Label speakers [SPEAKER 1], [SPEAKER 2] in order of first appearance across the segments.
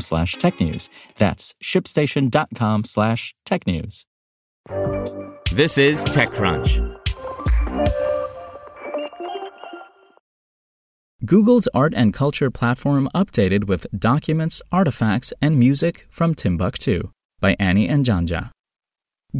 [SPEAKER 1] slash technews. That's shipstation.com slash technews.
[SPEAKER 2] This is TechCrunch.
[SPEAKER 1] Google's art and culture platform updated with documents, artifacts, and music from Timbuktu by Annie Njanja.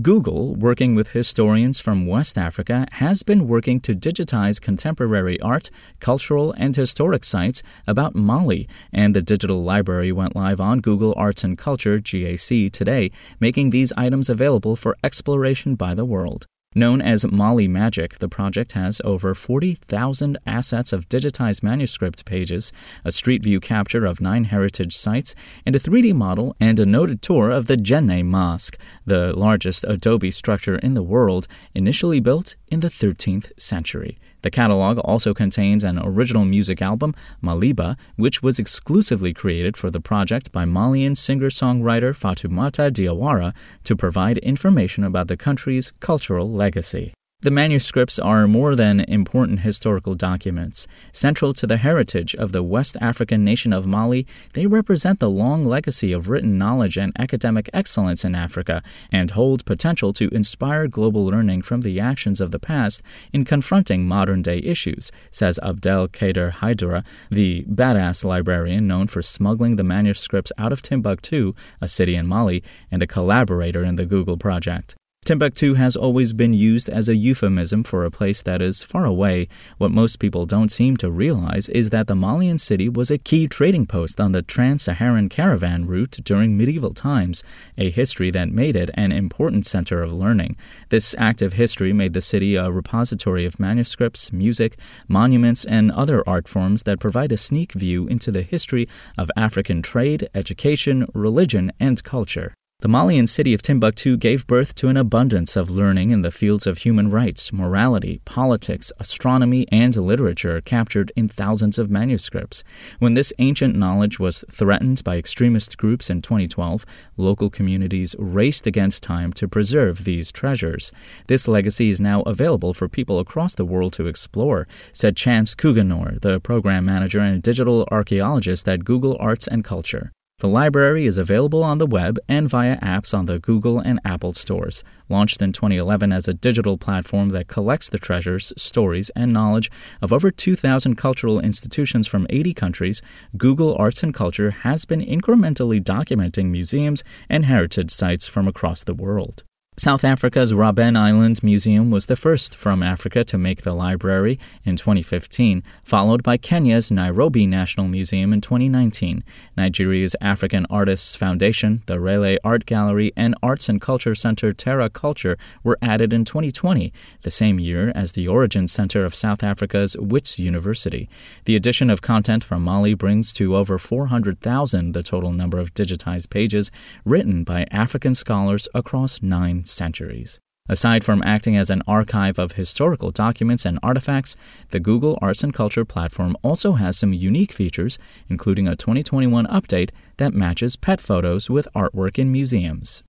[SPEAKER 1] Google, working with historians from West Africa, has been working to digitize contemporary art, cultural, and historic sites about Mali, and the digital library went live on Google Arts and Culture GAC today, making these items available for exploration by the world. Known as Mali Magic, the project has over 40,000 assets of digitized manuscript pages, a street view capture of nine heritage sites, and a 3D model and a noted tour of the Djenné Mosque, the largest adobe structure in the world, initially built in the 13th century. The catalog also contains an original music album, Maliba, which was exclusively created for the project by Malian singer songwriter Fatoumata Diawara to provide information about the country's cultural legacy. The manuscripts are more than important historical documents. Central to the heritage of the West African nation of Mali, they represent the long legacy of written knowledge and academic excellence in Africa and hold potential to inspire global learning from the actions of the past in confronting modern day issues, says Abdel Kader Haidara, the badass librarian known for smuggling the manuscripts out of Timbuktu, a city in Mali, and a collaborator in the Google project. Timbuktu has always been used as a euphemism for a place that is far away. What most people don't seem to realize is that the Malian city was a key trading post on the trans Saharan caravan route during medieval times, a history that made it an important center of learning. This active history made the city a repository of manuscripts, music, monuments, and other art forms that provide a sneak view into the history of African trade, education, religion, and culture. The Malian city of Timbuktu gave birth to an abundance of learning in the fields of human rights, morality, politics, astronomy, and literature captured in thousands of manuscripts. When this ancient knowledge was threatened by extremist groups in 2012, local communities raced against time to preserve these treasures. This legacy is now available for people across the world to explore, said Chance Coughenour, the program manager and digital archaeologist at Google Arts and Culture. The library is available on the web and via apps on the Google and Apple stores. Launched in 2011 as a digital platform that collects the treasures, stories, and knowledge of over 2,000 cultural institutions from 80 countries, Google Arts and Culture has been incrementally documenting museums and heritage sites from across the world. South Africa's Robben Island Museum was the first from Africa to make the library in 2015, followed by Kenya's Nairobi National Museum in 2019. Nigeria's African Artists Foundation, the Rele Art Gallery, and Arts and Culture Center Terra Kulture were added in 2020, the same year as the Origin Center of South Africa's Wits University. The addition of content from Mali brings to over 400,000 the total number of digitized pages written by African scholars across nine centuries. Aside from acting as an archive of historical documents and artifacts, the Google Arts and Culture platform also has some unique features, including a 2021 update that matches pet photos with artwork in museums.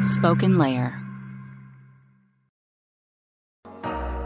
[SPEAKER 3] SpokenLayer.